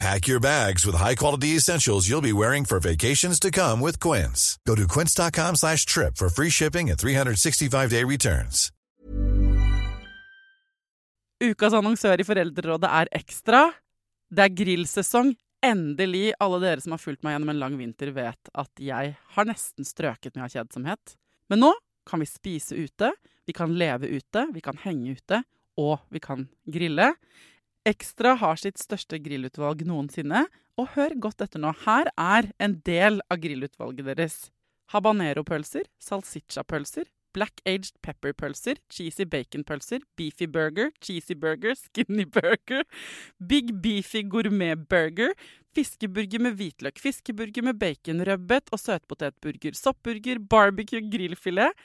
Pack your bags with high-quality essentials you'll be wearing for vacations to come with Quince. Go to quince.com slash trip for free shipping and 365-day returns. Ukas annonsør i Foreldrerådet er Ekstra. Det er grillsesong. Endelig. Alle dere som har fulgt meg gjennom en lang vinter, vet at jeg har nesten strøket med av kjedsomhet. Men nå kan vi spise ute, vi kan leve ute, vi kan henge ute, og vi kan grille. Ekstra har sitt største grillutvalg noensinne, og hør godt etter nå. Her er en del av grillutvalget deres. Habanero-pølser, salsiccia-pølser, black aged pepper-pølser, cheesy bacon-pølser, beefy burger, cheesy burger, skinny burger, big beefy gourmet-burger, fiskeburger med hvitløk, fiskeburger med bacon, rødbet og søtpotetburger, soppburger, barbecue, grillfilet,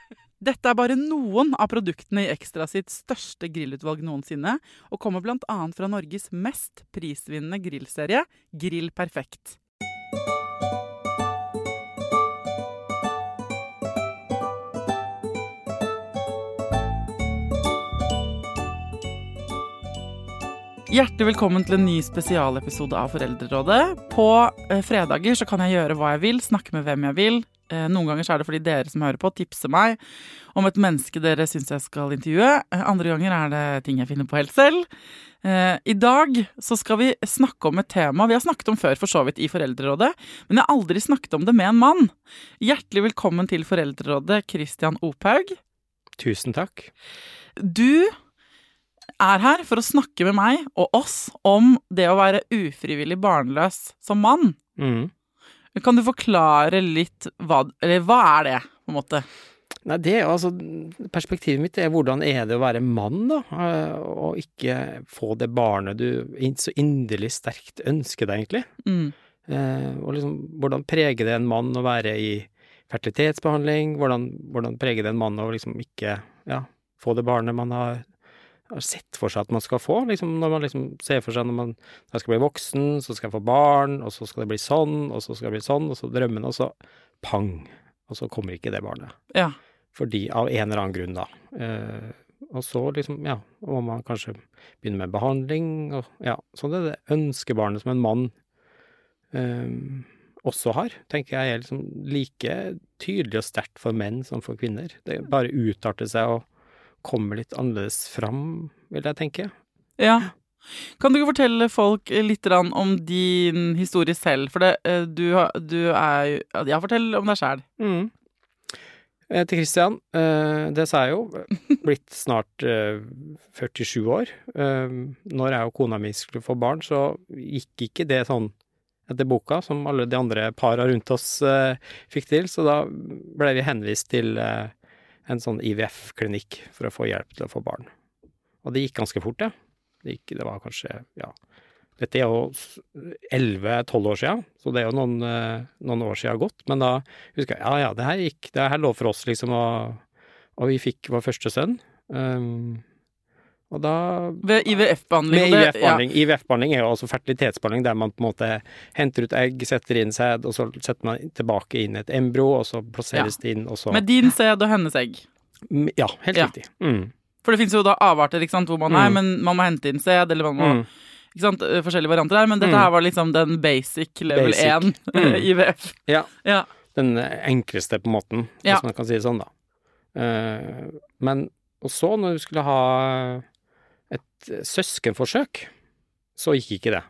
Dette er bare noen av produktene i Ekstra sitt største grillutvalg noensinne, og kommer bl.a. fra Norges mest prisvinnende grillserie, Grill Perfekt. Hjertelig velkommen til en ny spesialepisode av Foreldrerådet. På eh, fredager så kan jeg gjøre hva jeg vil, snakke med hvem jeg vil. Eh, noen ganger så er det fordi dere som hører på, tipser meg om et menneske dere syns jeg skal intervjue. Eh, andre ganger er det ting jeg finner på helt selv. Eh, I dag så skal vi snakke om et tema vi har snakket om før for så vidt i Foreldrerådet, men jeg har aldri snakket om det med en mann. Hjertelig velkommen til Foreldrerådet, Christian Ophaug. Tusen takk. Du er her for å snakke med meg og oss om det å være ufrivillig barnløs som mann. Mm. Kan du forklare litt hva Eller hva er det, på en måte? Nei, det er altså Perspektivet mitt er hvordan er det å være mann, da, eh, og ikke få det barnet du så inderlig sterkt ønsker deg, egentlig. Mm. Eh, og liksom, hvordan preger det en mann å være i fertilitetsbehandling? Hvordan, hvordan preger det en mann å liksom ikke ja, få det barnet man har, har sett for seg at man skal få? Liksom, når man liksom ser for seg når man når jeg skal bli voksen, så skal jeg få barn, og så skal det bli sånn, og så skal det bli sånn, og så drømmen, og så pang, og så kommer ikke det barnet. Ja. Fordi av en eller annen grunn, da. Eh, og så liksom, ja, må man kanskje begynne med behandling, og ja, sånn er det ønskebarnet som en mann eh, også har, tenker jeg er liksom like tydelig og sterkt for menn som for kvinner. Det bare utarter seg og kommer litt annerledes fram, vil jeg tenke. ja. Kan du ikke fortelle folk litt om din historie selv? For det, eh, du, du er jo Ja, fortell om deg sjæl. Mm. Jeg Til Christian, eh, det sa jeg jo, blitt snart eh, 47 år. Eh, Når jeg og kona mi skulle få barn, så gikk ikke det sånn etter boka, som alle de andre para rundt oss eh, fikk til, så da ble vi henvist til eh, en sånn IVF-klinikk for å få hjelp til å få barn. Og det gikk ganske fort, det. Det, gikk, det var kanskje, ja Dette er jo 11-12 år siden, så det er jo noen, eh, noen år siden gått. Men da husker jeg ja ja, det her gikk, det her lå for oss, liksom, og, og vi fikk vår første sønn. Um, og da Ved IVF-behandling. med IVF-behandling. IVF-behandling er jo altså fertilitetsbehandling der man på en måte henter ut egg, setter inn sæd, og så setter man tilbake inn et embryo, og så plasseres det inn, og så Med din sæd og hennes egg. Mm, Ja, helt Ja. riktig. Mm. For det fins jo da avarter ikke sant, hvor man Mm. Men man må hente inn sæd, eller man må Mm. ikke sant, eh, Forskjellige varianter her. Men dette Mm. her var liksom den basic level Basic. 1 Mm. IVF. Ja. Ja. Den enkleste, på en måte, Ja. hvis man kan si det sånn, da. Uh, men og så, når du skulle ha et søskenforsøk, så gikk ikke det.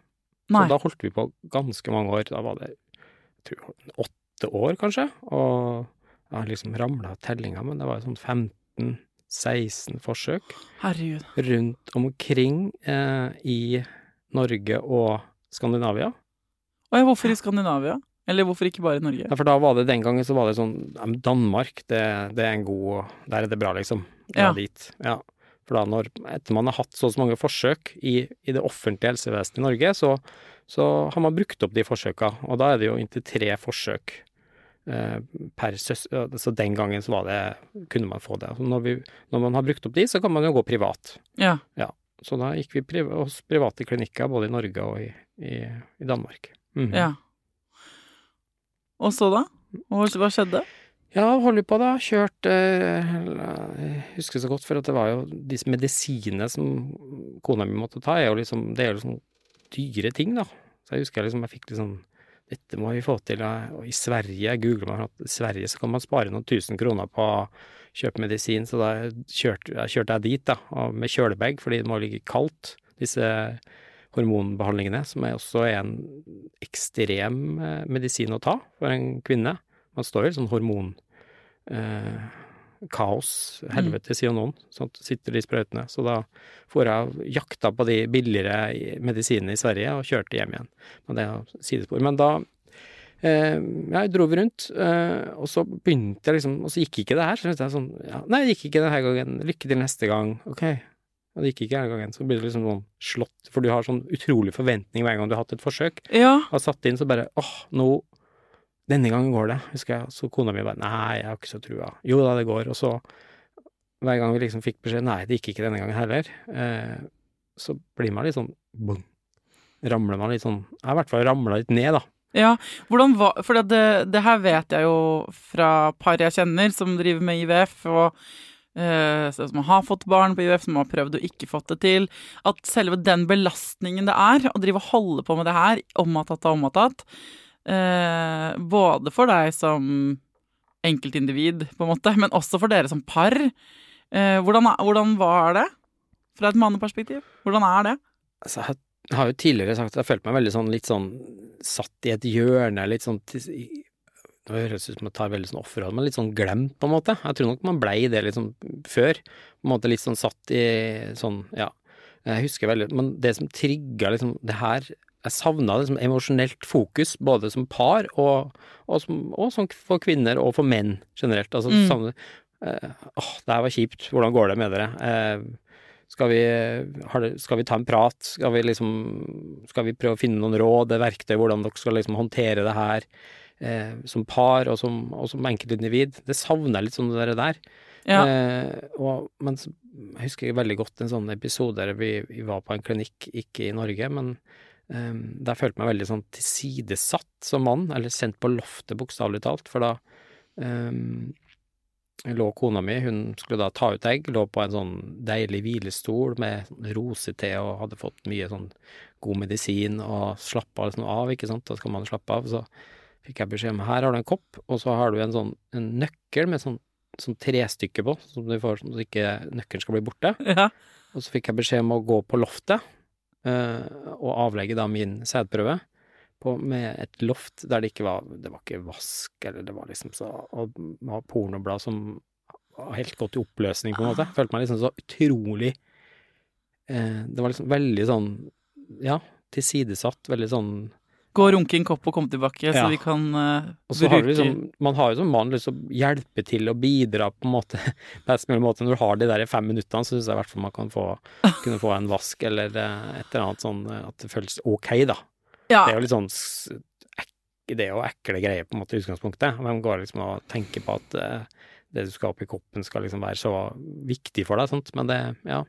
Nei. Så da holdt vi på ganske mange år. Da var det jeg tror, åtte år, kanskje. Og jeg har liksom ramla av tellinga, men det var sånn 15-16 forsøk Herregud. rundt omkring eh, i Norge og Skandinavia. Og ja, hvorfor i Skandinavia? Eller hvorfor ikke bare i Norge? Ja, for da var det den gangen så var det sånn Danmark, det, det er en god Der er det bra, liksom. Ja. Ja. dit. Ja. For da når Etter man har hatt så mange forsøk i, i det offentlige helsevesenet i Norge, så, så har man brukt opp de forsøka. Og da er det jo inntil tre forsøk eh, per søster. Så den gangen så var det kunne man få det. Når, vi, når man har brukt opp de, så kan man jo gå privat. Ja. Så da gikk vi priv hos private klinikker både i Norge og i, i, i Danmark. Mhm. ja. Og så, da? Hva skjedde? Ja, holder på da. Kjørt eh, Jeg husker så godt, for det var jo disse medisinene som kona mi måtte ta, er liksom Det er jo liksom dyre ting, da. Så jeg husker liksom jeg fikk liksom Dette må vi få til. Og i Sverige, googler meg at i Sverige så kan man spare noen tusen kroner på å kjøpe medisin, så da kjørte, jeg kjørte jeg dit, da, med kjølebag, fordi det må ligge kaldt, disse hormonbehandlingene, som er også en ekstrem eh, medisin å ta for en kvinne. Man står jo i sånn hormonkaos. Eh, kaos, helvete, sier noen. Sånn sitter de sprøytene. Så da får jeg jakta på de billigere medisinene i Sverige og kjørte hjem igjen. Men det er sidespor. Men da eh, jeg dro vi rundt, eh, og så begynte jeg liksom Og så gikk ikke det her. Så jeg sånn ja, Nei, det gikk ikke denne gangen. Lykke til neste gang. Ok. Og det gikk ikke denne gangen. Så blir det liksom sånn slått For du har sånn utrolig forventning hver gang du har hatt et forsøk. Ja. Har satt inn, så bare åh, nå Denne gangen går det, husker jeg. Så kona mi bare nei, jeg har ikke så trua. Jo da, det går. Og så, hver gang vi liksom fikk beskjed nei, det gikk ikke denne gangen heller, eh, så blir man litt sånn bong. Ramler man litt sånn Jeg har i hvert fall ramla litt ned, da. Ja, hvordan var For det, det her vet jeg jo fra par jeg kjenner som driver med IVF, og eh, som har fått barn på IVF, som har prøvd og ikke fått det til. At selve den belastningen det er å drive og holde på med det her om og tatt og om og tatt, eh, både for deg som enkeltindivid, på en måte, men også for dere som par. Eh, hvordan, hvordan var det? Fra et manneperspektiv? Hvordan er det? Altså, jeg har jo tidligere sagt at jeg følte meg veldig sånn litt sånn satt i et hjørne, litt sånn Nå høres det ut som jeg tar veldig sånn offerhold, men litt sånn glemt, på en måte. Jeg tror nok man blei det sånn før. På en måte litt sånn satt i sånn, ja. Jeg husker veldig Men det som trigga liksom det her Jeg savna liksom emosjonelt fokus, både som par og, og, som, og som for kvinner og for menn generelt. Altså Mm. savne eh, Åh, det her var kjipt. Hvordan går det med dere? Eh, skal vi, har skal vi ta en prat? Skal vi liksom Skal vi prøve å finne noen råd, verktøy, hvordan dere skal liksom håndtere det her eh, som par og som, og som enkeltindivid? Det savner jeg litt sånn det der. Ja. Eh, og, men jeg husker veldig godt en sånn episode der vi, vi var på en klinikk, ikke i Norge, men der følte jeg meg veldig sånn tilsidesatt som mann, eller sendt på loftet, bokstavelig talt, for da um, lå kona mi, hun skulle da ta ut egg, lå på en sånn deilig hvilestol med sånn rosete og hadde fått mye sånn god medisin og slappa liksom av, ikke sant, da skal man slappe av, så fikk jeg beskjed om her har du en kopp, og så har du en sånn en nøkkel med sånn, sånn trestykke på, som du får at ikke nøkkelen skal bli borte. Ja. Og så fikk jeg beskjed om å gå på loftet og avlegge da min sædprøve på, med et loft der det ikke var Det var ikke vask, eller det var liksom så Og var pornoblad som var helt gått i oppløsning, på en måte. Følte meg liksom så utrolig eh, Det var liksom veldig sånn Ja, tilsidesatt. Veldig sånn Gå og runke en kopp og komme tilbake, så vi kan uh, har bruke du liksom, man har jo som mann lyst til å hjelpe til og bidra på en måte, best mulig måte. Når du har de der fem minuttene, så syns jeg i hvert fall man kan få, kunne få en vask eller uh, et eller annet sånn eh, at det føles ok, da. Ja. Det er jo litt sånn ek, Det er jo ekle greier på en måte i utgangspunktet. Hvem går liksom og tenker på at eh, det du skal opp i koppen skal liksom være så viktig for deg, sant. Men det, ja.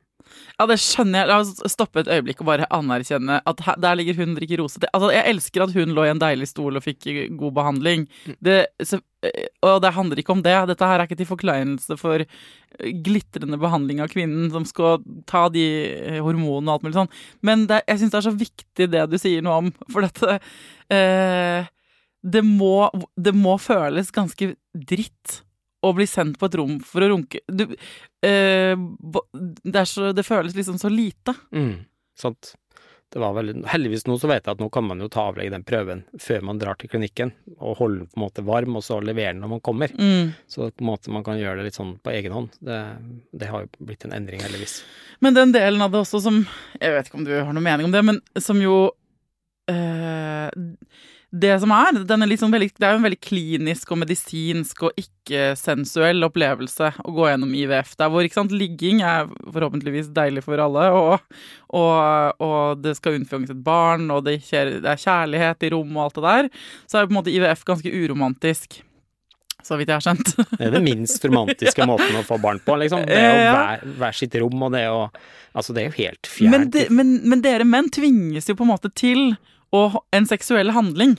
Ja, det skjønner jeg. La oss stoppe et øyeblikk og bare anerkjenne at her, der ligger hun drikker rosete. Altså, jeg elsker at hun lå i en deilig stol og fikk god behandling. Det, så, eh, og det handler ikke om det. Dette her er ikke til forkleinelse for eh, glitrende behandling av kvinnen som skal ta de eh, hormonene og alt mulig sånn. Men det, jeg syns det er så viktig det du sier noe om, for dette eh, det, må, det må føles ganske dritt å bli sendt på et rom for å runke du, eh, det, så, det føles liksom så lite. Mm, sant. det var veldig Heldigvis nå så vet jeg at nå kan man jo ta avlegge den prøven før man drar til klinikken, og holde den på en måte varm, og så levere den når man kommer. Mm. Så på en måte man kan gjøre det litt sånn på egen hånd. Det, det har jo blitt en endring, heldigvis. Men den delen av det også som Jeg vet ikke om du har noe mening om det, men som jo eh, Det som er, den er liksom veldig, det er jo en veldig klinisk og medisinsk og ikke-sensuell opplevelse å gå gjennom IVF. Der hvor sant, ligging er forhåpentligvis deilig for alle, og, og, og det skal unnfanges et barn, og det, skjer, det er kjærlighet i rom og alt det der, så er på en måte IVF ganske uromantisk. Så vidt jeg har skjønt. Det er den minst romantiske måten å få barn på, liksom. Det er være hver sitt rom, og det er jo Altså, det er jo helt fjernt. Men, de, men, men dere menn tvinges jo på en måte til ha en seksuell handling.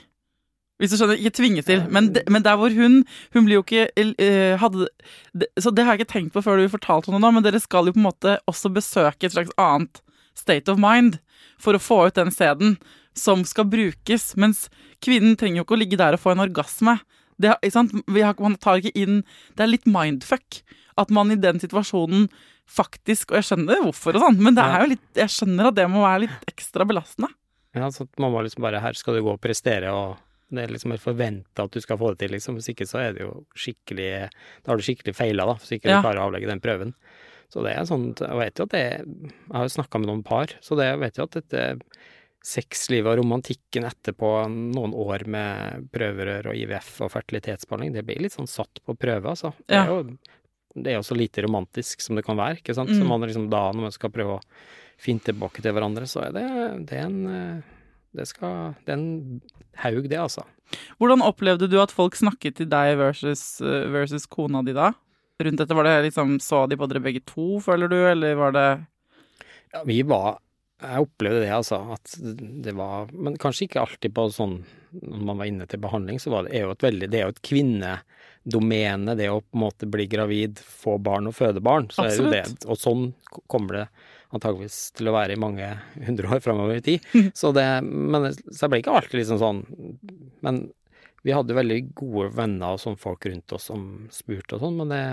Hvis du skjønner, ikke tvinge til, men, de, men der hvor hun Hun blir jo ikke uh, hadde, de, Så det har jeg ikke tenkt på før du fortalte henne nå, men dere skal jo på en måte også besøke et slags annet state of mind for å få ut den sæden som skal brukes. Mens kvinnen trenger jo ikke å ligge der og få en orgasme. Det, ikke sant? Vi har, man tar ikke inn Det er litt mindfuck at man i den situasjonen faktisk Og jeg skjønner hvorfor og sånn, men det er jo litt Jeg skjønner at det må være litt ekstra belastende. Ja, så at man må liksom bare Her skal du gå og prestere, og det er liksom forventa at du skal få det til, liksom. Hvis ikke så er det jo skikkelig Da har du skikkelig feila, da, hvis ikke Ja. du klarer å avlegge den prøven. Så det er sånn Jeg vet jo at det Jeg har jo snakka med noen par, så det, jeg vet jo at dette sexlivet og romantikken etterpå noen år med prøverør og IVF og fertilitetsbehandling, det blir litt sånn satt på prøve, altså. Det er jo det er jo så lite romantisk som det kan være, ikke sant. Så Mm. man liksom da, når man skal prøve å finne tilbake til hverandre, så er det, det er en eh, det, skal, det er en haug, det, altså. Hvordan opplevde du at folk snakket til deg versus, eh, versus kona di da? Rundt dette, var det liksom, Så de på dere begge to, føler du, eller var det Ja, vi var Jeg opplevde det, altså. At det var Men kanskje ikke alltid på sånn Når man var inne til behandling, så var det, er jo et veldig Det er jo et kvinnedomene, det å på en måte bli gravid, få barn og føde barn. Så er det jo det. Og sånn kommer det antageligvis til å være i mange hundre år framover i tid. Så det Men så jeg ble ikke alltid liksom sånn Men vi hadde veldig gode venner og sånn folk rundt oss som spurte og sånn, men det,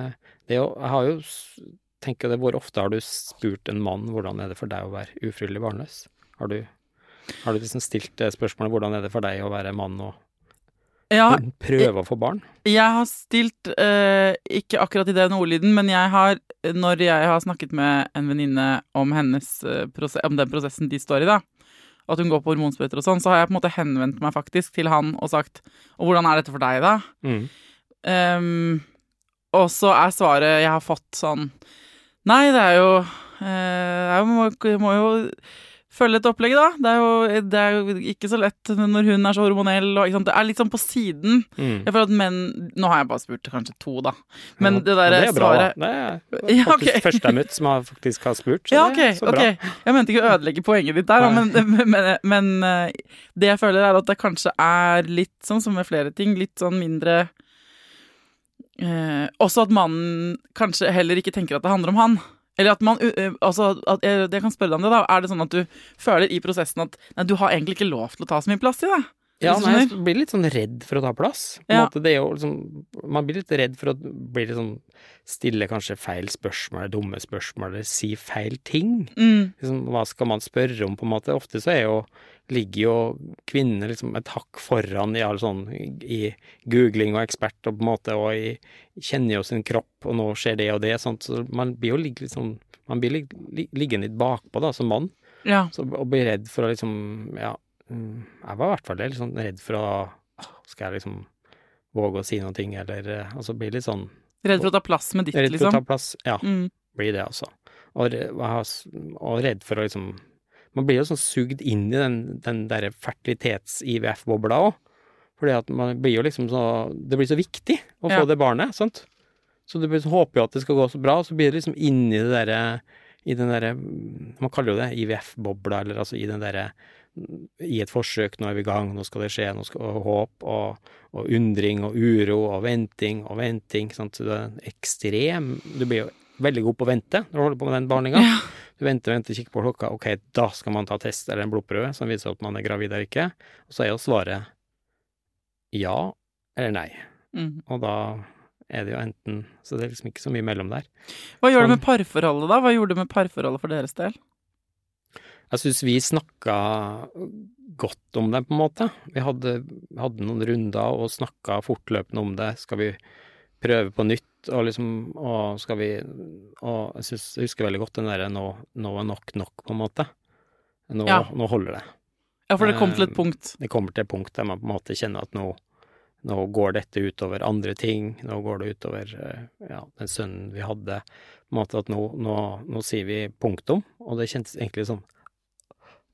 det jo Jeg har jo tenker det, Hvor ofte har du spurt en mann hvordan er det for deg å være ufrivillig barnløs? Har du, har du liksom stilt det spørsmålet hvordan er det for deg å være mann og Ja, prøve å få barn? jeg har stilt uh, Ikke akkurat i den ordlyden, men jeg har Når jeg har snakket med en venninne om hennes eh, Om den prosessen de står i, da, og at hun går på hormonsprøyter og sånn, så har jeg på en måte henvendt meg faktisk til han og sagt Og hvordan er dette for deg, da? Mm. Um, og så er svaret jeg har fått sånn Nei, det er jo eh, Jeg må, må jo følge et opplegg, da. Det er, jo, det er jo ikke så lett når hun er så hormonell. Og? Det er litt sånn på siden. Mm. Jeg føler at menn Nå har jeg bare spurt kanskje to, da. Men Ja, det derre det er bra, svaret da. Det er Ja, faktisk ok. første jeg har møtt som har faktisk har spurt. Så Ja, det er så bra. Okay. Jeg mente ikke å ødelegge poenget ditt der, da, men, men, men eh, det jeg føler, er at det kanskje er litt sånn som med flere ting, litt sånn mindre eh, Også at mannen kanskje heller ikke tenker at det handler om han. Eller at man altså, at jeg, jeg kan spørre deg om det, da. Er det sånn at du føler i prosessen at nei, du har egentlig ikke lov til å ta så mye plass i det? Ja, man nei, jeg blir litt sånn redd for å ta plass. På Ja. måte, det er jo liksom, man blir litt redd for å bli litt sånn stille kanskje feil spørsmål, dumme spørsmål, eller si feil ting. Mm. Liksom, hva skal man spørre om, på en måte? Ofte så er jo, ligger jo kvinner liksom et hakk foran i all sånn i googling og ekspert, og på en måte, og i, kjenner jo sin kropp, og nå skjer det og det, sånt, så man blir jo litt sånn, man blir lig, li, liggende litt bakpå da, som mann. Ja. Så og blir redd for å liksom Ja, jeg var i hvert fall litt sånn redd for å Skal jeg liksom våge å si noen ting, eller eh, Altså bli litt sånn Redd for å ta plass med ditt, Redd for å ta liksom? plass. Ja, Mm. blir det, altså. Og, og redd for å liksom Man blir jo sånn sugd inn i den, den derre fertilitets-IVF-bobla òg. Fordi at man blir jo liksom så Det blir så viktig å få Ja. det barnet, sant. Så du håper jo at det skal gå så bra, og så blir det liksom inni det derre i den derre Man kaller jo det IVF-bobla, eller altså i den derre I et forsøk, nå er vi i gang, nå skal det skje, nå skal og håp og, og undring og uro og venting og venting. Sant? Så det er ekstrem Du blir jo veldig god på å vente når du holder på med den behandlinga. Ja. Du venter, venter, kikker på klokka. Ok, da skal man ta test eller en blodprøve som viser at man er gravid eller ikke. Og så er jo svaret ja eller nei. Mm. Og da er det jo enten Så det er liksom ikke så mye mellom der. Hva gjør det Sånn. med parforholdet, da? Hva gjorde det med parforholdet for deres del? Jeg syns vi snakka godt om det, på en måte. Vi hadde, hadde noen runder og snakka fortløpende om det. Skal vi prøve på nytt? Og liksom Og skal vi Og jeg, synes, jeg husker veldig godt den derre nå, nå er nok nok, på en måte. Nå, Ja. nå holder det. Ja, for det kom til Eh, et punkt. Det kommer til et punkt der man på en måte kjenner at nå, nå går dette utover andre ting. Nå går det utover eh, ja, den sønnen vi hadde. På en måte at nå, nå, nå sier vi punktum, og det kjentes egentlig som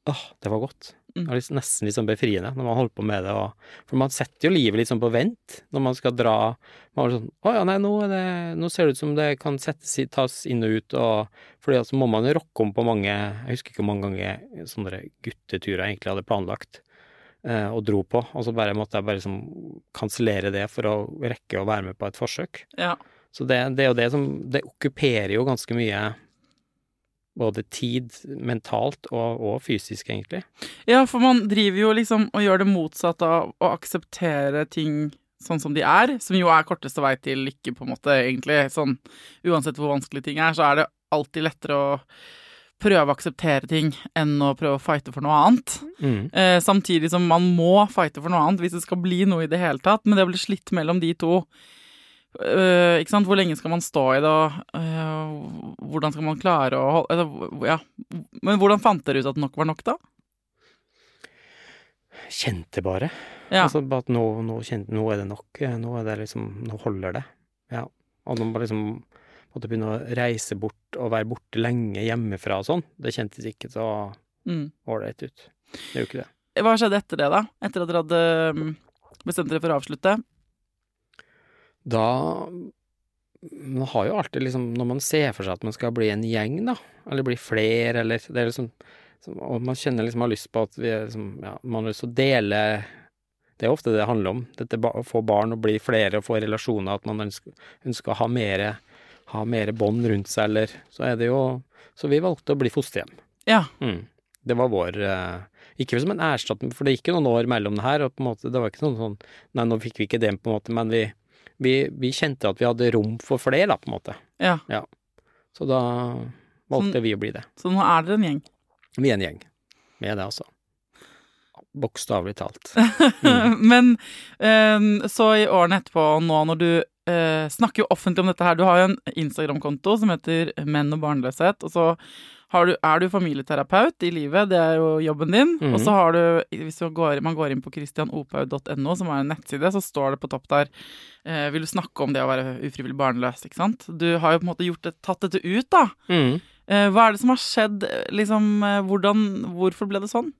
Åh, det var godt. Det var liksom, nesten litt sånn befriende når man holder på med det. Og, for man setter jo livet litt sånn på vent når man skal dra. Man er sånn Å ja, nei, nå, er det, nå ser det ut som det kan settes tas inn og ut, og fordi altså må man jo rocke om på mange Jeg husker ikke hvor mange ganger sånne gutteturer jeg egentlig hadde planlagt eh, og dro på, og så bare måtte jeg bare liksom kansellere det for å rekke å være med på et forsøk. Ja. Så det, det er jo det som Det okkuperer jo ganske mye både tid mentalt og, og fysisk, egentlig. ja, for man driver jo liksom og gjør det motsatte av å akseptere ting sånn som de er, som jo er korteste vei til lykke, på en måte, egentlig. Sånn uansett hvor vanskelig ting er, så er det alltid lettere å prøve å akseptere ting enn å prøve å fighte for noe annet. Mm. Eh, samtidig som man må fighte for noe annet hvis det skal bli noe i det hele tatt. Men det blir slitt mellom de to. Eh, ikke sant? Hvor lenge skal man stå i det, eh, hvordan skal man klare å holde eller, Ja. Men hvordan fant dere ut at nok var nok, da? Kjente bare. Ja. Altså bare at nå, nå, kjente, nå er det nok. eh, Nå er det liksom Nå holder det. Ja. Og man bare liksom måtte begynne å reise bort og være borte lenge hjemmefra og sånn, det kjentes ikke så Mm. ut. Det jo ikke det. Hva skjedde etter det, da? Etter at dere hadde mm, bestemt dere for å avslutte? Da Man har jo alltid liksom Når man ser for seg at man skal bli en gjeng, da, eller bli flere, eller det er liksom Og man kjenner liksom har lyst på at vi er liksom Ja, man har lyst til å dele Det er ofte det det handler om. Dette å få barn og bli flere og få relasjoner, at man ønsker, ønsker å ha mere ha mere bånd rundt seg, eller Så er det jo Så vi valgte å bli fosterhjem. Ja. Mm. Det var vår eh, Ikke som en erstatning, for det gikk jo noen år mellom det her, og på en måte, det var ikke noen sånn Nei, nå fikk vi ikke det, på en måte, men vi, vi, vi kjente at vi hadde rom for flere, da, på en måte. ja. Så da valgte vi å bli det. Så nå er dere en gjeng. Vi er en gjeng. Vi er det, altså. Bokstavelig talt. Men eh, så i årene etterpå, nå når du eh, snakker jo offentlig om dette her Du har jo en Instagram-konto som heter Menn og barnløshet, og så du, er du familieterapeut i livet, det er jo jobben din. Mm. Og så har du, hvis du går, man går inn på christianopau.no som er en nettside, så står det på topp der eh, Vil du snakke om det å være ufrivillig barnløs, ikke sant? Du har jo på en måte gjort det, tatt dette ut, da. Mm. Eh, hva er det som har skjedd? Liksom, eh, hvordan, hvorfor ble det sånn?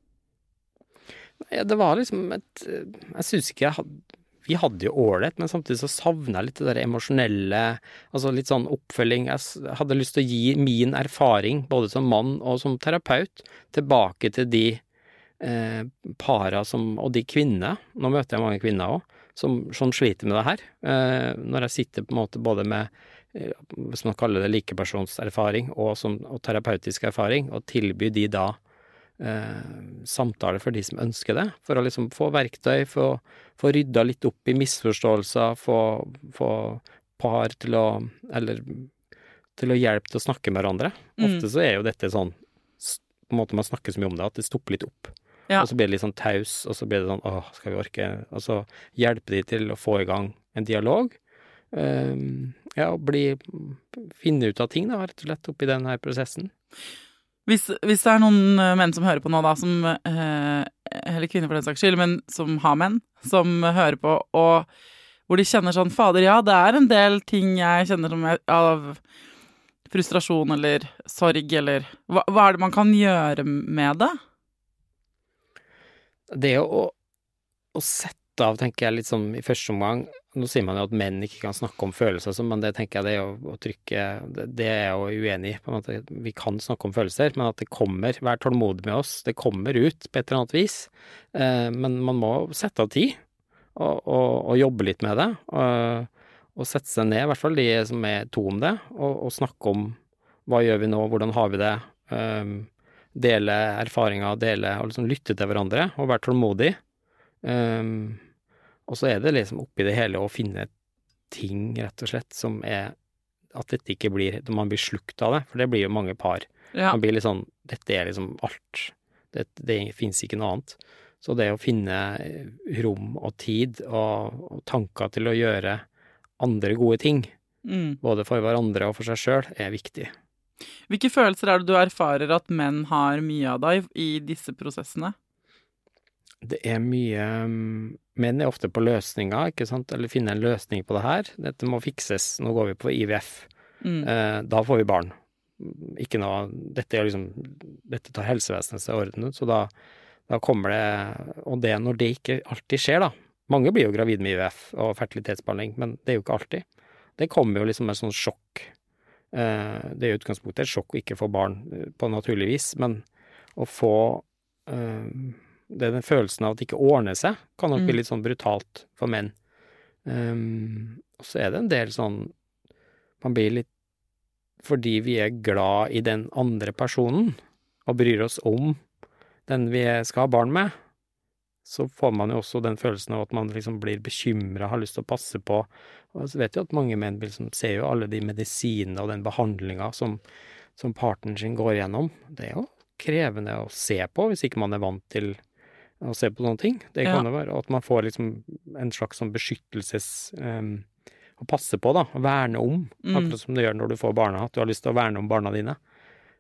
Det var liksom et Jeg syns ikke jeg hadde Vi hadde jo ålreit, men samtidig så savna jeg litt det der emosjonelle Altså litt sånn oppfølging. Jeg hadde lyst til å gi min erfaring, både som mann og som terapeut, tilbake til de eh, para som Og de kvinnene, nå møter jeg mange kvinner òg, som, som sliter med det her. Eh, når jeg sitter på en måte både med eh, hvis man kaller det likepersonserfaring og, som, og terapeutisk erfaring, og tilby de da eh, samtaler for de som ønsker det, for å liksom få verktøy, få, få rydda litt opp i misforståelser, få, få par til å Eller til å hjelpe til å snakke med hverandre. Mm. Ofte så er jo dette sånn på en måte man snakker så mye om det, at det stopper litt opp. Ja. Og så blir det litt sånn taus, og så blir det sånn åh, skal vi orke Og så hjelpe de til å få i gang en dialog. Um, ja, og bli Finne ut av ting, da, rett og slett, oppi den her prosessen. Hvis, hvis det er noen eh, menn som hører på nå, da, som eh, Eller kvinner for den saks skyld, men som har menn, som hører på, og hvor de kjenner sånn Fader, ja, det er en del ting jeg kjenner som jeg, av frustrasjon eller sorg, eller hva, hva er det man kan gjøre med det? Det å, å sette av, tenker jeg, litt sånn i første omgang Nå sier man jo at menn ikke kan snakke om følelser, sånn, men det tenker jeg det er jo å trykke Det, er jeg jo uenig i. på en måte. Vi kan snakke om følelser, men at det kommer Vær tålmodig med oss. Det kommer ut på et eller annet vis. Eh, men man må sette av tid, og, og, og jobbe litt med det. Og, og sette seg ned, i hvert fall de som er to om det, og, snakke om hva gjør vi nå, hvordan har vi det. Um, dele erfaringer, dele og liksom lytte til hverandre og være tålmodig. Um, og så er det liksom oppi det hele å finne ting, rett og slett, som er At dette ikke blir Man blir slukt av det, for det blir jo mange par Ja. Man blir litt sånn Dette er liksom alt. Det, det fins ikke noe annet. Så det å finne rom og tid og, og tanker til å gjøre andre gode ting, Mm. både for hverandre og for seg sjøl, er viktig. Hvilke følelser er det du erfarer at menn har mye av deg i disse prosessene? Det er mye mm, Menn er ofte på løsninger, ikke sant, eller finne en løsning på det her. Dette må fikses. Nå går vi på IVF. Mm. Eh, da får vi barn. Ikke noe Dette er liksom Dette tar helsevesenet seg orden ut, så da, da kommer det Og det når det ikke alltid skjer, da. Mange blir jo gravid med IVF og fertilitetsbehandling, men det er jo ikke alltid. Det kommer jo liksom et sånn sjokk. Eh, det er jo utgangspunktet et sjokk å ikke få barn eh, på naturlig vis, men å få eh, den følelsen av at det ikke ordner seg, kan nok Mm. bli litt sånn brutalt for menn. Um, og så er det en del sånn Man blir litt Fordi vi er glad i den andre personen, og bryr oss om den vi skal ha barn med, så får man jo også den følelsen av at man liksom blir bekymra, har lyst til å passe på. Og så vet jo at mange menn liksom ser jo alle de medisinene og den behandlinga som, som partneren sin går gjennom. Det er jo krevende å se på, hvis ikke man er vant til å se på sånne ting. Det Ja. kan jo være at man får liksom en slags sånn beskyttelses... Um, å passe på, da. Å verne om. Mm. Akkurat som du gjør når du får barna. At du har lyst til å verne om barna dine.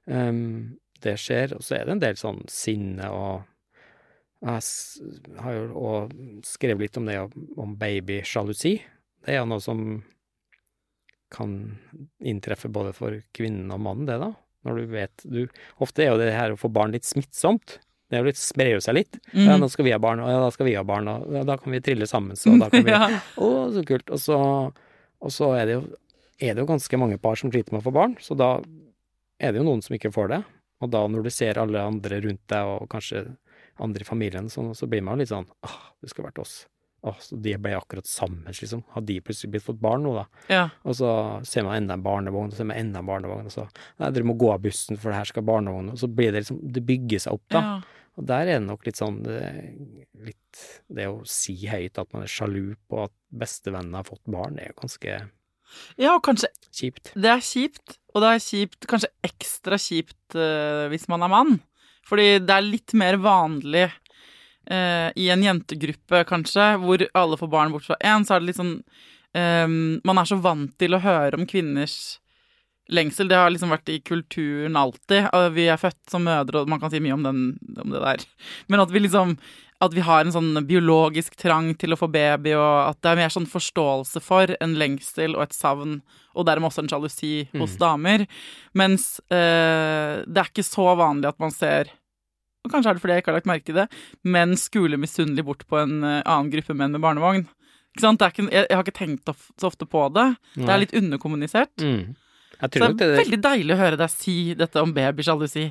Um, det skjer. Og så er det en del sånn sinne og Jeg har jo skrevet litt om det om babysjalusi. Det er jo noe som kan inntreffe både for kvinnen og mannen, det, da. Når du vet du Ofte er jo det her å få barn litt smittsomt. Det litt, sprer jo seg litt. Mm. Ja, nå skal vi ha barn, og ja, da skal vi ha barn, og ja, da kan vi trille sammen, så da kan vi ja. Å, så kult. Og så, og så er, det jo, er det jo ganske mange par som sliter med å få barn, så da er det jo noen som ikke får det. Og da når du ser alle andre rundt deg, og kanskje andre i familien, så, så blir man jo litt sånn Åh, det skulle vært oss. Åh, så de ble akkurat sammen, liksom. Har de plutselig blitt fått barn nå, da? ja. Og så ser man enda en barnevogn, og så ser man enda en barnevogn, og så Nei, dere må gå av bussen, for det her skal barnevogn. Og så blir det liksom Det bygger seg opp, da. ja. Og der er det nok litt sånn det, litt, det å si høyt at man er sjalu på at bestevennen har fått barn, det er jo ganske Ja, og kanskje kjipt. det er kjipt, og det er kjipt, kanskje ekstra kjipt eh, hvis man er mann. Fordi det er litt mer vanlig eh, i en jentegruppe, kanskje, hvor alle får barn bort fra én, så er det litt sånn eh, Man er så vant til å høre om kvinners lengsel. Det har liksom vært i kulturen alltid. Vi er født som mødre, og man kan si mye om, den, om det der. Men at vi liksom at vi har en sånn biologisk trang til å få baby, og at det er mer sånn forståelse for en lengsel og et savn, og dermed også en sjalusi hos damer. Mens eh, det er ikke så vanlig at man ser og Kanskje er det fordi jeg ikke har lagt merke til det, men skuler misunnelig bort på en eh, annen gruppe menn med barnevogn. Ikke sant? Det er ikke, jeg, jeg har ikke tenkt så ofte på det. Det er litt underkommunisert. Mm. Jeg Så tror det det er er veldig deilig å høre deg si dette om babysjalusi.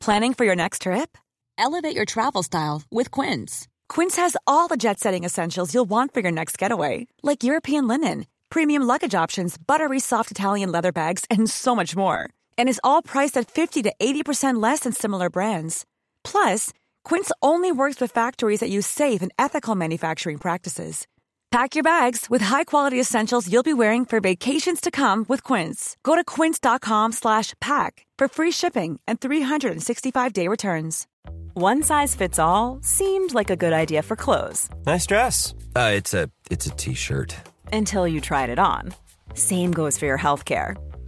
Planning for your next trip? Elevate your travel style with Quince. Quince has all the jet setting essentials you'll want for your next getaway, like European linen, premium luggage options, buttery soft Italian leather bags, and so much more. And is all priced at 50 to 80% less than similar brands. Plus, Quince only works with factories that use safe and ethical manufacturing practices. Pack your bags with high-quality essentials you'll be wearing for vacations to come with Quince. Go to quince.com slash pack for free shipping and 365-day returns. One size fits all seemed like a good idea for clothes Nice dress. Uh, it's a it's a t-shirt. until you tried it on. Same goes for your healthcare.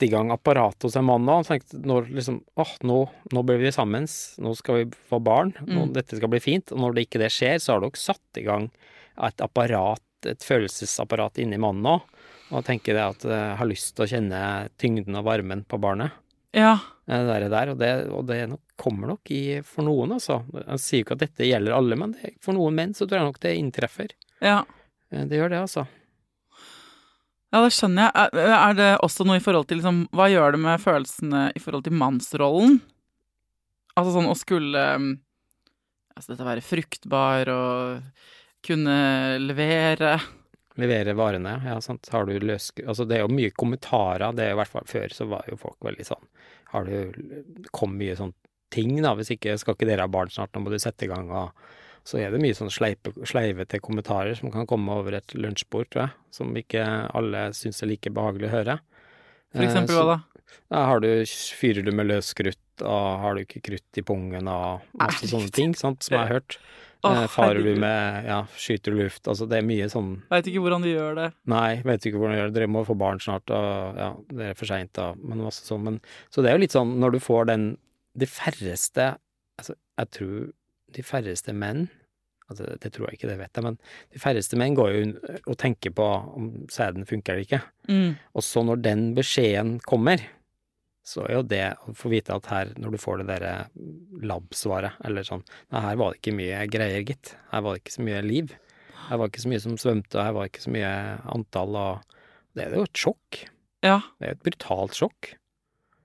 Sette i gang apparatet hos en mann da. Han tenkte når liksom åh, nå, nå blir vi sammen, nå skal vi få barn, nå, Mm. dette skal bli fint. Og når det ikke det skjer, så har dere satt i gang et apparat, et følelsesapparat inni mannen nå. Og tenker det at jeg har lyst til å kjenne tyngden og varmen på barnet. Ja. eh, Det der, og det, og det nok, kommer nok i for noen, altså. Jeg sier jo ikke at dette gjelder alle, men det, for noen menn så tror jeg nok det inntreffer. ja. Eh, Det gjør det, altså. Ja, det skjønner jeg. Er- Er det også noe i forhold til liksom, Hva gjør det med følelsene i forhold til mannsrollen? Altså sånn å skulle um, Altså dette være fruktbar og kunne levere Levere varene, ja sant. Har du løs... Altså det er jo mye kommentarer, det er i hvert fall før så var jo folk veldig sånn Har du Kom mye sånn ting, da, hvis ikke skal ikke dere ha barn snart, nå må du sette i gang, og så er det mye sånn sleipe, sleivete kommentarer som kan komme over et lunsjbord, tror jeg, som ikke alle syns er like behagelig å høre. For eksempel Eh, hva da? Ja, har du, fyrer du med løs krutt, og har du ikke krutt i pungen, og masse Nei. sånne ting, sant, som jeg har hørt. Eh, Farer du med, ja, skyter du luft, altså det er mye sånn Veit ikke hvordan de gjør det. Nei, vet ikke hvordan du gjør det. Dere må få barn snart, og ja, det er for seint, og Men masse sånn. Men, så det er jo litt sånn, når du får den De færreste Altså, jeg tror de færreste menn Altså, det tror jeg ikke, det vet jeg, men de færreste menn går jo og tenker på om sæden funker eller ikke. Mm. Og så når den beskjeden kommer, så er jo det å få vite at her, når du får det derre lab-svaret, eller sånn Nei, her var det ikke mye greier, gitt. Her var det ikke så mye liv. Her var det ikke så mye som svømte, og her var det ikke så mye antall, og Det er jo et sjokk. Ja. Det er jo et brutalt sjokk.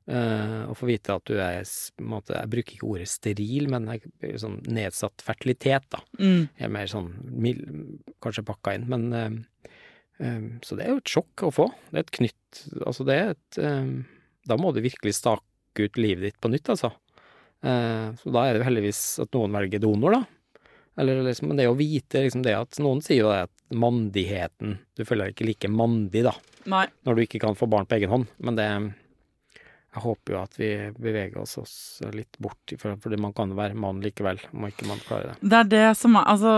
Eh, å få vite at du er på en måte, Jeg bruker ikke ordet steril, men jeg, sånn nedsatt fertilitet, da. Mm. Jeg er mer sånn mild, kanskje pakka inn, men eh, eh, Så det er jo et sjokk å få. Det er et knytt Altså, det er et eh, Da må du virkelig stake ut livet ditt på nytt, altså. Uh, så da er det jo heldigvis at noen velger donor, da. Eller liksom, men det å vite liksom det at Noen sier jo det at mandigheten Du føler deg ikke like mandig, da, Nei. når du ikke kan få barn på egen hånd. Men det Jeg håper jo at vi beveger oss, oss litt bort, for, man kan være mann likevel, om ikke man klarer det. Det er det som er Altså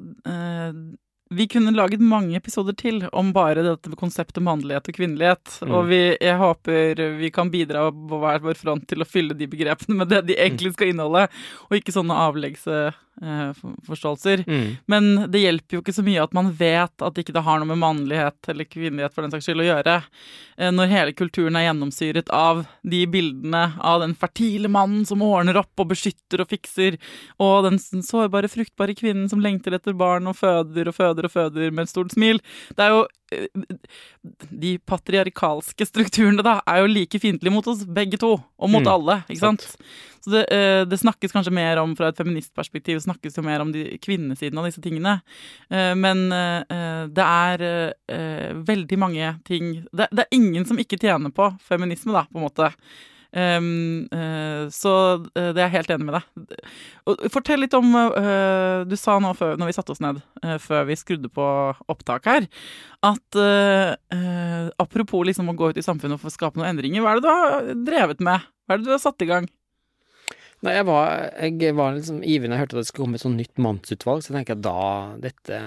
øh, Vi kunne laget mange episoder til om bare dette konseptet mannlighet og kvinnelighet. Mm. Og vi, jeg håper vi kan bidra på hver vår front til å fylle de begrepene med det de egentlig skal inneholde, og ikke sånne avleggsforståelser. Mm. Men det hjelper jo ikke så mye at man vet at ikke det har noe med mannlighet eller kvinnelighet for den saks skyld å gjøre, eh, når hele kulturen er gjennomsyret av de bildene av den fertile mannen som ordner opp og beskytter og fikser, og den sårbare, fruktbare kvinnen som lengter etter barn og føder og føder og føder med et stort smil. Det er jo eh, De patriarkalske strukturene, da, er jo like fiendtlige mot oss begge to, og mot Mm, alle, ikke sant? Så det, eh, det snakkes kanskje mer om, fra et feministperspektiv, snakkes jo mer om de kvinnesiden av disse tingene. Eh, Men eh, det er veldig mange ting det, det er ingen som ikke tjener på feminisme, da, på en måte. Um, uh, så eh, det er jeg helt enig med deg. Og Fortell litt om uh, Du sa nå før, når vi satte oss ned, uh, før vi skrudde på opptak her, at apropos liksom å gå ut i samfunnet og få skape noen endringer, hva er det du har drevet med? Hva er det du har satt i gang? Nei, jeg var, jeg var liksom ivrig når jeg hørte at det skulle komme et sånt nytt mannsutvalg, så tenker jeg da dette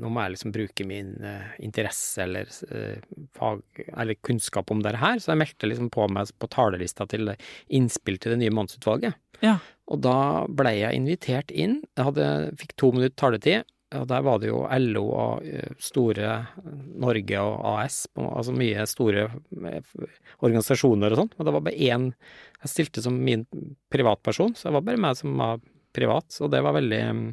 Nå må jeg liksom bruke min uh, interesse eller uh, fag eller kunnskap om dette her, så jeg meldte liksom på meg på talerlista til innspill til det nye mannsutvalget. Ja. Og da ble jeg invitert inn. Jeg hadde, fikk to minutter taletid. Og der var det jo LO og eh, store Norge og AS, altså mye store eh, organisasjoner og sånt, Og det var bare én jeg stilte som min privatperson, så det var bare meg som var privat, og det var veldig mm,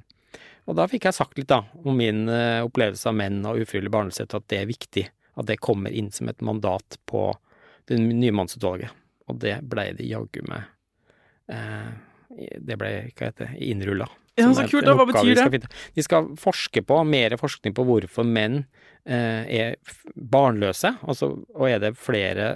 Og da fikk jeg sagt litt, da, om min eh, opplevelse av menn og ufrivillig barnløshet, at det er viktig. At det kommer inn som et mandat på det nye mannsutvalget. Og det ble det jaggu meg Det ble, hva heter det, innrulla. Ja, så kult, da. Hva betyr skal det? De skal forske på, mer forskning på hvorfor menn eh, er barnløse. Altså, og er det flere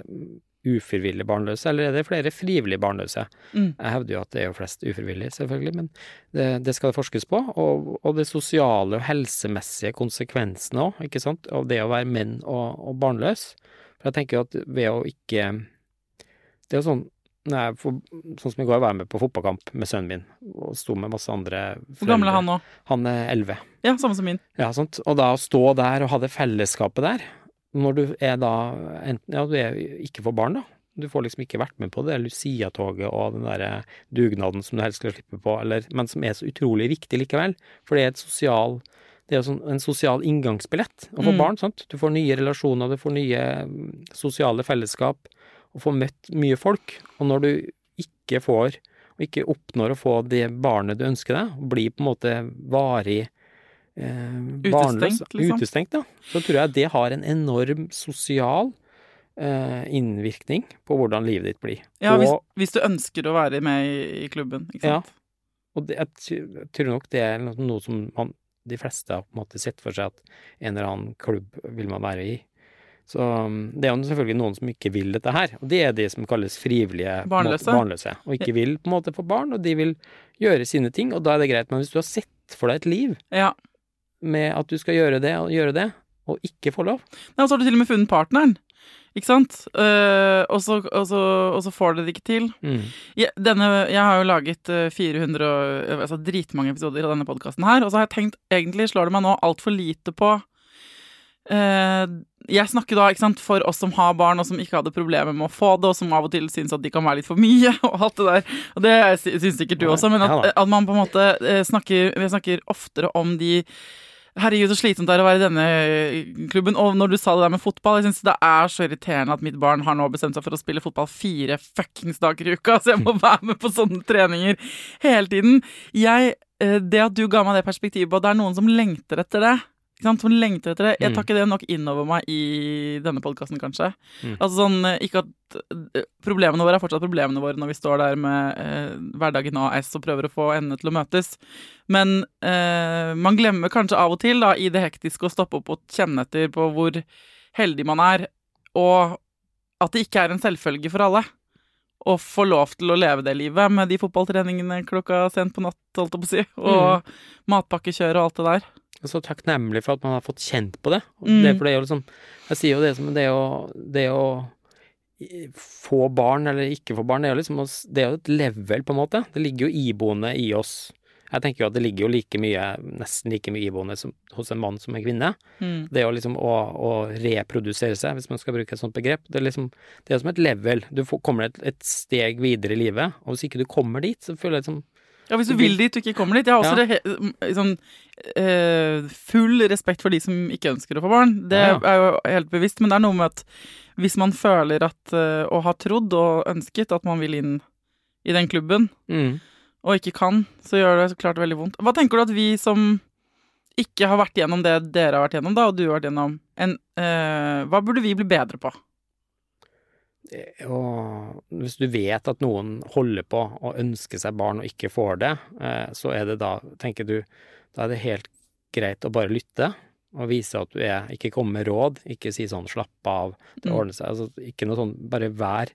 ufrivillig barnløse, eller er det flere frivillig barnløse? Mm. Jeg hevder jo at det er jo flest ufrivillig, selvfølgelig, men det, det skal det forskes på. Og, og det sosiale og helsemessige konsekvensene òg, ikke sant, av det å være menn og, og barnløs. For jeg tenker jo at ved å ikke Det er jo sånn når for, Sånn som i går var jeg med på fotballkamp med sønnen min, og sto med masse andre Hvor gammel er han nå? Han er elleve. Ja, samme som min. Ja, sant. Og da å stå der og ha det fellesskapet der, når du er da enten Ja, du er ikke får barn, da, Du får liksom ikke vært med på det Lucia-toget og den derre dugnaden som du helst skulle slippe på, eller, men som er så utrolig viktig likevel. For det er et sosial det er jo sånn en sosial inngangsbillett å få Mm. barn. sant? Du får nye relasjoner, du får nye mm, sosiale fellesskap, og får møtt mye folk. Og når du ikke får, og ikke oppnår å få det barnet du ønsker deg, og blir på en måte varig eh, barnløs, liksom. utestengt, ja, så tror jeg det har en enorm sosial eh, innvirkning på hvordan livet ditt blir. Ja, hvis, og, hvis du ønsker å være med i, i klubben, ikke sant. Ja. og det, jeg jeg tror nok det er noe som man, de fleste har på en måte sett for seg at en eller annen klubb vil man være i. Så um, det er jo selvfølgelig noen som ikke vil dette her, og det er de som kalles frivillige måte, Barnløse. barnløse og ikke vil på en måte få barn, og de vil gjøre sine ting, og da er det greit. Men hvis du har sett for deg et liv Ja. med at du skal gjøre det og gjøre det, og ikke få lov Ja, og så har du til og med funnet partneren. Ikke sant? Uh, og, så, og, så, og så får du det ikke til. mm. Jeg, denne, jeg har jo laget eh, 400 altså dritmange episoder av denne podkasten her, og så har jeg tenkt Egentlig slår det meg nå altfor lite på eh, Jeg snakker da sant, for oss som har barn, og som ikke hadde problemer med å få det, og som av og til syns at de kan være litt for mye, og alt det der. Og det sy- syns sikkert du også, men at, at man på en måte eh, snakker Vi snakker oftere om de Herregud, så slitsomt det er å være i denne klubben. Og når du sa det der med fotball, jeg syns det er så irriterende at mitt barn har nå bestemt seg for å spille fotball fire fuckings dager i uka, så jeg må være med på sånne treninger hele tiden. Jeg, eh, det at du ga meg det perspektivet på at det er noen som lengter etter det, sant? som lengter etter det, jeg tar Mm. ikke det nok innover meg i denne podkasten, kanskje. Mm. Altså sånn, eh, ikke at eh, Problemene våre er fortsatt problemene våre når vi står der med eh, hverdagen AS og prøver å få endene til å møtes. Men eh, man glemmer kanskje av og til da, i det hektiske å stoppe opp og kjenne etter på hvor heldig man er, og at det ikke er en selvfølge for alle å få lov til å leve det livet med de fotballtreningene klokka sent på natt, holdt jeg på å si, og matpakkekjør og alt det der. Jeg er så takknemlig for at man har fått kjent på det. Mm. det, for det jo liksom Jeg sier jo det som det å, det å få barn eller ikke få barn, det er jo liksom Det er et level, på en måte. Det ligger jo iboende i oss. Jeg tenker jo at det ligger jo like mye, nesten like mye iboende som, hos en mann som en kvinne. Mm. Det å liksom å, å reprodusere seg, hvis man skal bruke et sånt begrep. Det er liksom Det er som et level. Du får, kommer et, et steg videre i livet, og hvis ikke du kommer dit, så føler jeg liksom Ja, hvis du Du vil dit og ikke kommer dit. Jeg har også Ja. sånn eh, full respekt for de som ikke ønsker å få barn. Det Ja, er jo helt bevisst. Men det er noe med at hvis man føler at eh, Og har trodd og ønsket at man vil inn i den klubben, mm. og ikke kan, så gjør det så klart veldig vondt. Hva tenker du at vi som ikke har vært gjennom det dere har vært gjennom, da, og du har vært gjennom, en, eh, hva burde vi bli bedre på? Og hvis du vet at noen holder på å ønske seg barn og ikke får det, eh, så er det da, tenker du, da er det helt greit å bare lytte og vise at du er, ikke komme med råd, ikke si sånn slapp av, det Mm. ordner seg, altså ikke noe sånn, bare vær,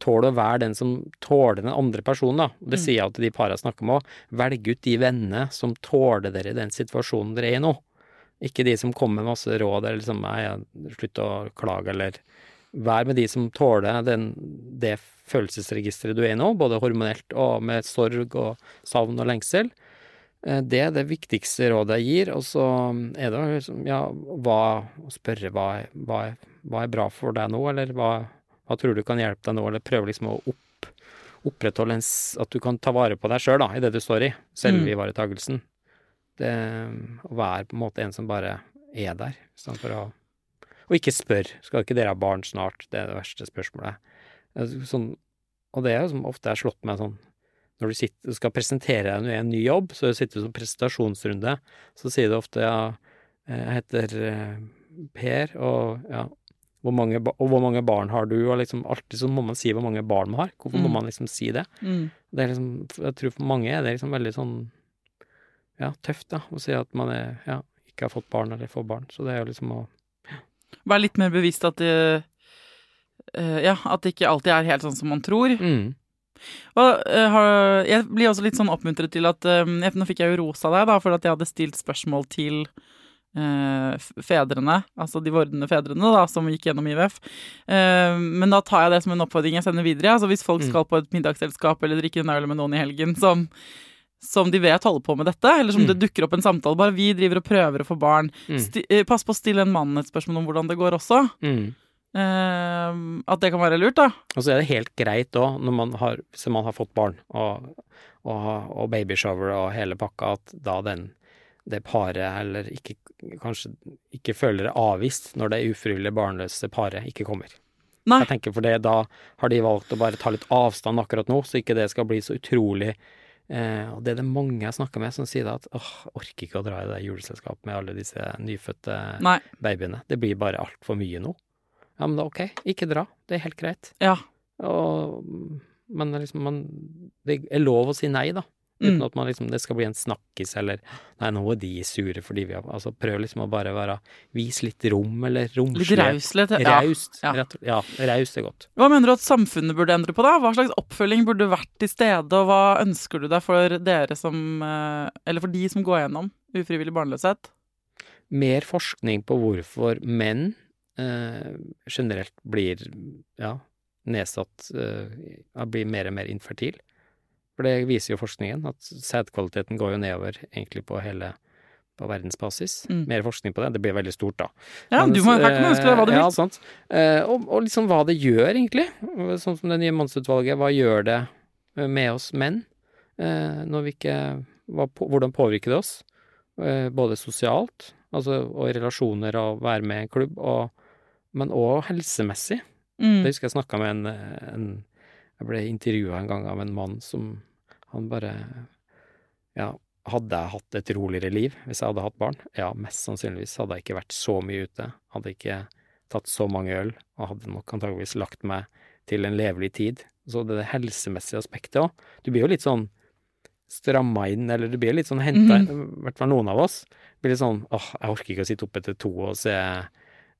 tål å være den som tåler den andre personen da, og det Mm. sier jeg til de parene jeg snakker med òg. velg ut de vennene som tåler dere i den situasjonen dere er i nå. Ikke de som kommer med masse råd, eller liksom, nei, slutt å klage, eller vær med de som tåler den, det følelsesregisteret du er i nå, både hormonelt og med sorg og savn og lengsel. Eh, Det er det viktigste rådet jeg gir, og så er det liksom, ja, hva, å spørre hva, hva, hva er bra for deg nå, eller hva, hva tror du kan hjelpe deg nå, eller prøve liksom å opp, opprettholde en, at du kan ta vare på deg sjøl, da, i det du står i. Selvivaretagelsen. Det å være på en måte en som bare er der, istedenfor å Og ikke spør. Skal ikke dere ha barn snart? Det er det verste spørsmålet. Altså, Sånn, og det er jo som ofte er slått meg sånn Når du sitter, skal presentere deg i en ny jobb, så sitter du som presentasjonsrunde, så sier du ofte ja, jeg heter eh, Per, og ja hvor mange, og hvor mange barn har du? Og liksom alltid så må man si hvor mange barn man har. Hvorfor må Mm. man liksom si det? Mm. Det er liksom, jeg tror for mange er det liksom veldig sånn ja, tøft, da, å si at man er, ja, ikke har fått barn eller får barn. Så det er jo liksom å Vær litt mer bevisst at det, eh, ja, at det ikke alltid er helt sånn som man tror. mm, Og, eh, har, jeg blir også litt sånn oppmuntret til at eh, jeg, Nå fikk jeg jo ros av deg, da, for at jeg hadde stilt spørsmål til fedrene, altså de vordende fedrene, da, som gikk gjennom IVF. Men da tar jeg det som en oppfordring jeg sender videre. Altså hvis folk Mm. skal på et middagsselskap eller drikke en øl med noen i helgen som som de vet holder på med dette, eller som Mm. det dukker opp en samtale. Bare vi driver og prøver å få barn. mm, eh, pass på å stille en mann et spørsmål om hvordan det går også. mm, Eh, at det kan være lurt, da. Og så er det helt greit òg, når man har, hvis man har fått barn og, og, og babyshower og hele pakka, at da den, det paret eller ikke, kanskje ikke føler det avvist når det ufrivillig barnløse paret ikke kommer. Nei. Jeg tenker for det, da har de valgt å bare ta litt avstand akkurat nå, så ikke det skal bli så utrolig eh, Og det er det mange jeg snakker med som sier at åh, orker ikke å dra i det juleselskapet med alle disse nyfødte Nei. babyene. Det blir bare altfor mye nå. Ja, men da ok, ikke dra. Det er helt greit. Ja. Og, men liksom, man, det er lov å si nei, da. Uten Mm. at man liksom, det skal bli en snakkis eller Nei, nå er de sure fordi vi har Altså, prøv liksom å bare være Vis litt rom, eller Litt romslighet. rauslighet. Ja. Raust. ja. rett Ja, er godt. Hva mener du at samfunnet burde endre på, da? Hva slags oppfølging burde vært til stede, og hva ønsker du deg for dere som eh, Eller for de som går gjennom ufrivillig barnløshet? Mer forskning på hvorfor menn eh, generelt blir ja, nedsatt eh, Blir mer og mer infertil. For det viser jo forskningen, at sædkvaliteten går jo nedover egentlig på hele på verdensbasis. Mm. Mer forskning på det. Det blir veldig stort, da. Ja, Mens, du må, her kan ønske deg hva du vil. Ja, sant. Eh, og, og liksom hva det gjør, egentlig. Sånn som det nye mannsutvalget. Hva gjør det eh, med oss menn? Eh, når vi ikke hva, Hvordan påvirker det oss? Eh, både sosialt, altså og i relasjoner og være med i en klubb, og, men òg helsemessig. Mm. Det husker jeg snakka med en, en Jeg ble intervjua en gang av en mann som Han bare Ja, hadde jeg hatt et roligere liv hvis jeg hadde hatt barn? Ja, mest sannsynligvis hadde jeg ikke vært så mye ute. Hadde ikke tatt så mange øl, og hadde nok antageligvis lagt meg til en levelig tid. Så det, det helsemessige aspektet òg. Du blir jo litt sånn stramma inn, eller du blir litt sånn henta I hvert fall noen av oss. Blir litt sånn åh, jeg orker ikke å sitte oppe til to og se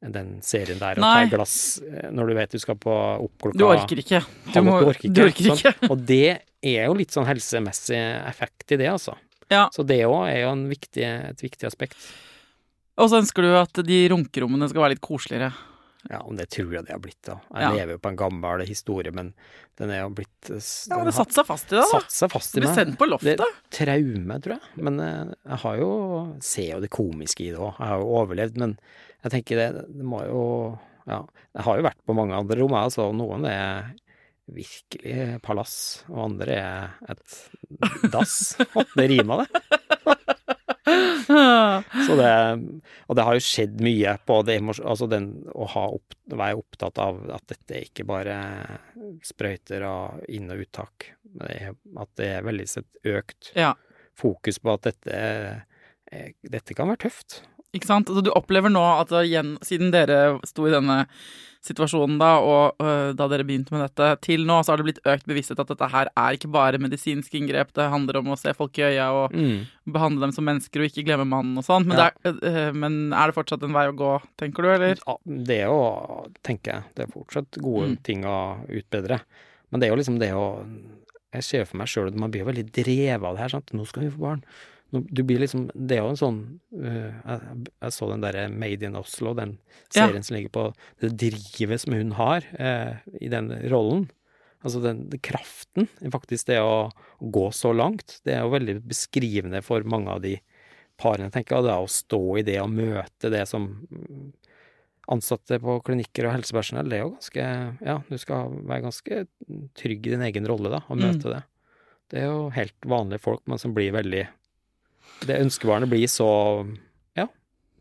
den serien der og ta Nei. et glass eh, når du vet du skal på opp klokka Du orker ikke. Du, må, du orker du orker ikke. ikke. Og det er jo litt sånn helsemessig effekt i det, altså. Ja. Så det òg er jo en viktig, et viktig aspekt. Og så ønsker du at de runkerommene skal være litt koseligere. Ja, og det tror jeg det har blitt, da. Jeg Ja. lever jo på en gammel historie, men den er jo blitt Ja, men det satte seg fast i deg, da. satt seg fast i ble sendt på loftet. Det er traume, tror jeg. Men eh, jeg har jo Ser jo det komiske i det òg. Jeg har jo overlevd, men jeg tenker det, det må jo Ja. Jeg har jo vært på mange andre rom, jeg, altså. Noen er virkelig palass, og andre er et dass. Det rima, det. Så det Og det har jo skjedd mye på det Altså den å ha opp, være opptatt av at dette ikke bare sprøyter og inn- og uttak, men er, at det er veldig sett økt Ja. fokus på at dette, dette kan være tøft. Ikke sant? Altså, du opplever nå at igjen, siden dere sto i denne situasjonen da, og øh, da dere begynte med dette, til nå, så har det blitt økt bevissthet at dette her er ikke bare medisinske inngrep, det handler om å se folk i øya og Mm. behandle dem som mennesker og ikke glemme mannen og sånn. Men, Ja. det er, øh, men er det fortsatt en vei å gå, tenker du, eller? Ja, det å tenke jeg, det er fortsatt gode Mm. ting å utbedre. Men det er jo liksom det å Jeg ser for meg sjøl at man blir veldig drevet av det her, sant. Nå skal vi få barn. Du blir liksom Det er jo en sånn uh, jeg, jeg så den derre Made in Oslo, den Ja. serien som ligger på det drivet som hun har uh, i den rollen. Altså den, den kraften, faktisk det å gå så langt, det er jo veldig beskrivende for mange av de parene, tenker jeg. Det å stå i det og møte det som mm, ansatte på klinikker og helsepersonell, det er jo ganske Ja, du skal være ganske trygg i din egen rolle, da, og Mm. møte det. Det er jo helt vanlige folk, men som blir veldig Det ønskebarnet blir så ja,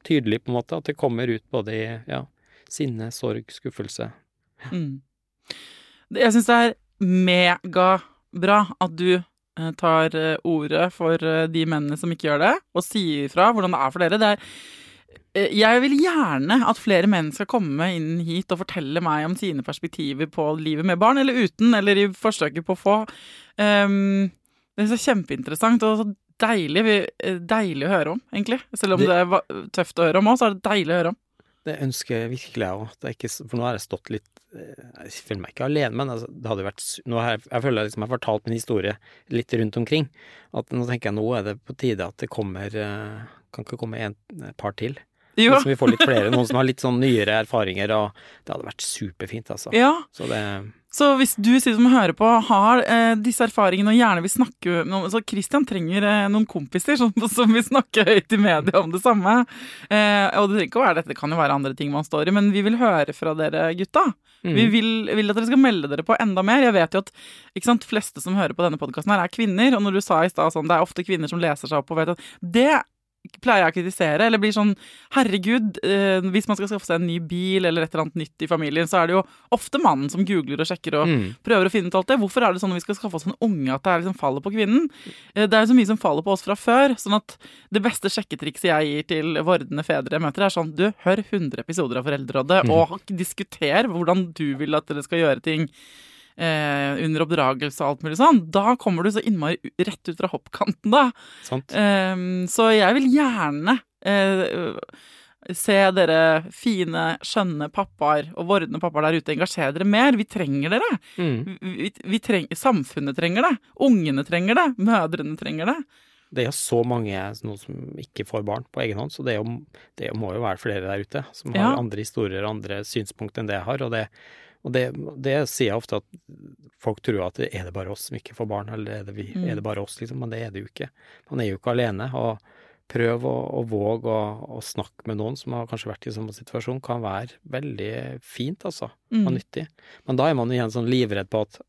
tydelig, på en måte, at det kommer ut både i ja, sinne, sorg, skuffelse. Mm. Jeg syns det er megabra at du eh, tar eh, ordet for eh, de mennene som ikke gjør det, og sier fra hvordan det er for dere. Det er jeg vil gjerne at flere menn skal komme inn hit og fortelle meg om sine perspektiver på livet med barn, eller uten, eller i forsøket på å få. Um, det er så kjempeinteressant og deilig, eh, deilig å høre om, egentlig. Selv om Det- det, er tøft å høre om òg, så er det deilig å høre om. Det ønsker jeg virkelig òg. For nå har jeg stått litt eh, Jeg føler meg ikke alene, men altså, det hadde vært nå har jeg, jeg føler jeg liksom har fortalt min historie litt rundt omkring. At nå tenker jeg nå er det på tide at det kommer eh, Kan ikke komme en et par til. Jo. Hvis vi får litt flere, noen som har litt sånn nyere erfaringer, og det hadde vært superfint, altså. Ja, Så det Så hvis du sier som hører på, har eh, disse erfaringene og gjerne vil snakke med noen Så Christian trenger eh, noen kompiser som, som vil snakke høyt i media om det samme. Eh, og det trenger ikke å være dette, det kan jo være andre ting man står i, men vi vil høre fra dere gutta. Mm. Vi vil, vil at dere skal melde dere på enda mer. Jeg vet jo at sant, fleste som hører på denne podkasten her, er kvinner. Og når du sa i stad sånn, det er ofte kvinner som leser seg opp og vet at Det pleier jeg å kritisere, eller blir sånn Herregud, eh, hvis man skal skaffe seg en ny bil eller et eller annet nytt i familien, så er det jo ofte mannen som googler og sjekker og Mm. prøver å finne ut alt det. Hvorfor er det sånn når vi skal skaffe oss en unge at det er liksom faller på kvinnen? Eh, Det er jo så mye som faller på oss fra før, sånn at det beste sjekketrikset jeg gir til vordende fedre jeg møter, er sånn du, hør 100 episoder av Foreldrerådet, og diskuter hvordan du vil at dere skal gjøre ting. Eh, under oppdragelse og alt mulig sånn. Da kommer du så innmari rett ut fra hoppkanten, da. Sant? Ehm, så jeg vil gjerne eh, se dere fine, skjønne pappaer og vordende pappaer der ute engasjere dere mer. Vi trenger dere. Mm. Vi, vi treng, samfunnet trenger det. Ungene trenger det. Mødrene trenger det. Det er jo så mange nå som ikke får barn på egen hånd, så det, er jo, det må jo være flere der ute som har Ja. andre historier og andre synspunkt enn det jeg har. Og det, og det, det sier jeg ofte at folk tror at det er det bare oss som ikke får barn, eller er det, vi, Mm. er det bare oss, liksom. Men det er det jo ikke. Man er jo ikke alene. og Prøv å, å våge å, å snakke med noen som har kanskje vært i samme situasjon, kan være veldig fint, altså. Og Mm. nyttig. Men da er man igjen sånn livredd på at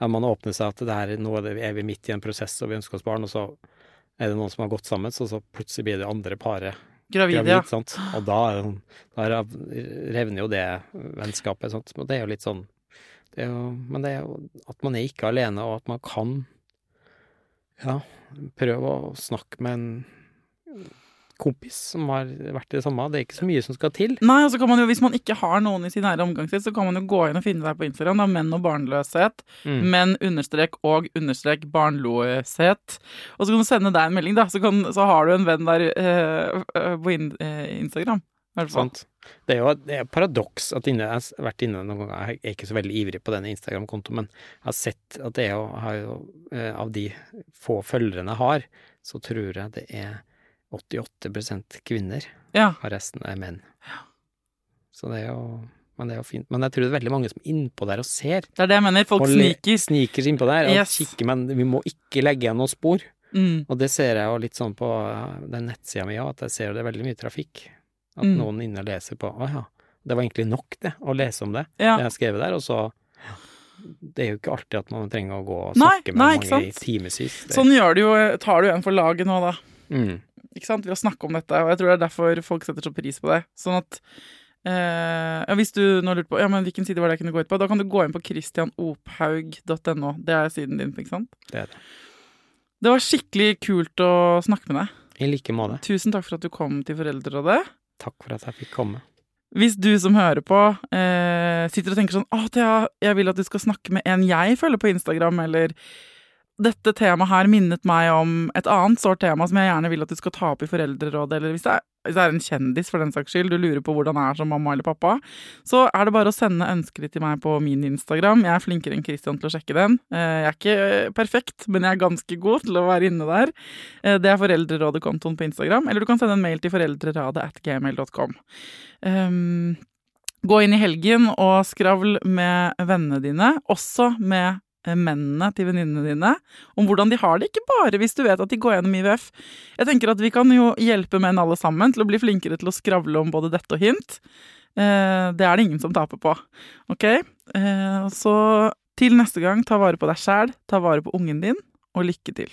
ja, man åpner seg at det her, nå er det- er vi midt i en prosess og vi ønsker oss barn, og så er det noen som har gått sammen, så, så plutselig blir det andre paret Gravide, gravid, ja. sant. Og da, da er revner jo det vennskapet, sant. Men det er jo litt sånn det jo, Men det er jo at man er ikke alene, og at man kan ja, prøve å snakke med en kompis som har vært i det samme. Det er ikke så mye som skal til. Nei, og så kan man jo, Hvis man ikke har noen i sin nære omgangskrets, så kan man jo gå inn og finne deg på Instagram. da, Menn og barnløshet. Mm. Menn understrek og understrek barnløshet. Og så kan du sende deg en melding, da. Så, kan, så har du en venn der eh, eh, på in, eh, Instagram. Sant. Det er jo det er et paradoks at inne, jeg har vært inne noen ganger, jeg er ikke så veldig ivrig på denne Instagram-kontoen, men jeg har sett at det er jo, har jo eh, av de få følgerne jeg har, så tror jeg det er 88 kvinner, Ja. og resten er menn. Så det er jo Men det er jo fint. Men jeg tror det er veldig mange som er innpå der og ser. Det er det jeg mener. Folk sniker. Sniker innpå der og Yes. kikker, men vi må ikke legge igjen noen spor. Mm. Og det ser jeg jo litt sånn på den nettsida mi òg, at jeg ser det er veldig mye trafikk. At Mm. noen inne leser på Å ja, det var egentlig nok, det, å lese om det. Ja. Det jeg har skrevet der, og så Det er jo ikke alltid at man trenger å gå og Nei, snakke med nei, mange i timevis. Sånn gjør du jo, tar du en for laget nå, da. Mm. Ikke sant? Ved å snakke om dette. Og jeg tror det er derfor folk setter så pris på det. Sånn at eh, ja, Hvis du nå lurte på ja, men hvilken side var det jeg kunne gå ut på, da kan du gå inn på christianophaug.no. Det er siden din, ikke sant? Det er det. Det var skikkelig kult å snakke med deg. I like måte. Tusen takk for at du kom til Foreldrerådet. Takk for at jeg fikk komme. Hvis du som hører på, eh, sitter og tenker sånn Å, Thea, jeg vil at du skal snakke med en jeg følger på Instagram, eller dette temaet her minnet meg om et annet sårt tema som jeg gjerne vil at du skal ta opp i Foreldrerådet, eller hvis det, er, hvis det er en kjendis for den saks skyld, du lurer på hvordan det er som mamma eller pappa, så er det bare å sende ønsker til meg på min Instagram. Jeg er flinkere enn Christian til å sjekke den. Eh, Jeg er ikke eh, perfekt, men jeg er ganske god til å være inne der. Eh, Det er Foreldrerådet-kontoen på Instagram, eller du kan sende en mail til foreldreradet at gmail.com. Um, gå inn i helgen og skravl med vennene dine, også med mennene til venninnene dine, om hvordan de har det, ikke bare hvis du vet at de går gjennom IVF. Jeg tenker at vi kan jo hjelpe menn alle sammen til å bli flinkere til å skravle om både dette og hint. Eh, det er det ingen som taper på. Ok? Eh, så til neste gang, ta vare på deg sjæl, ta vare på ungen din, og lykke til.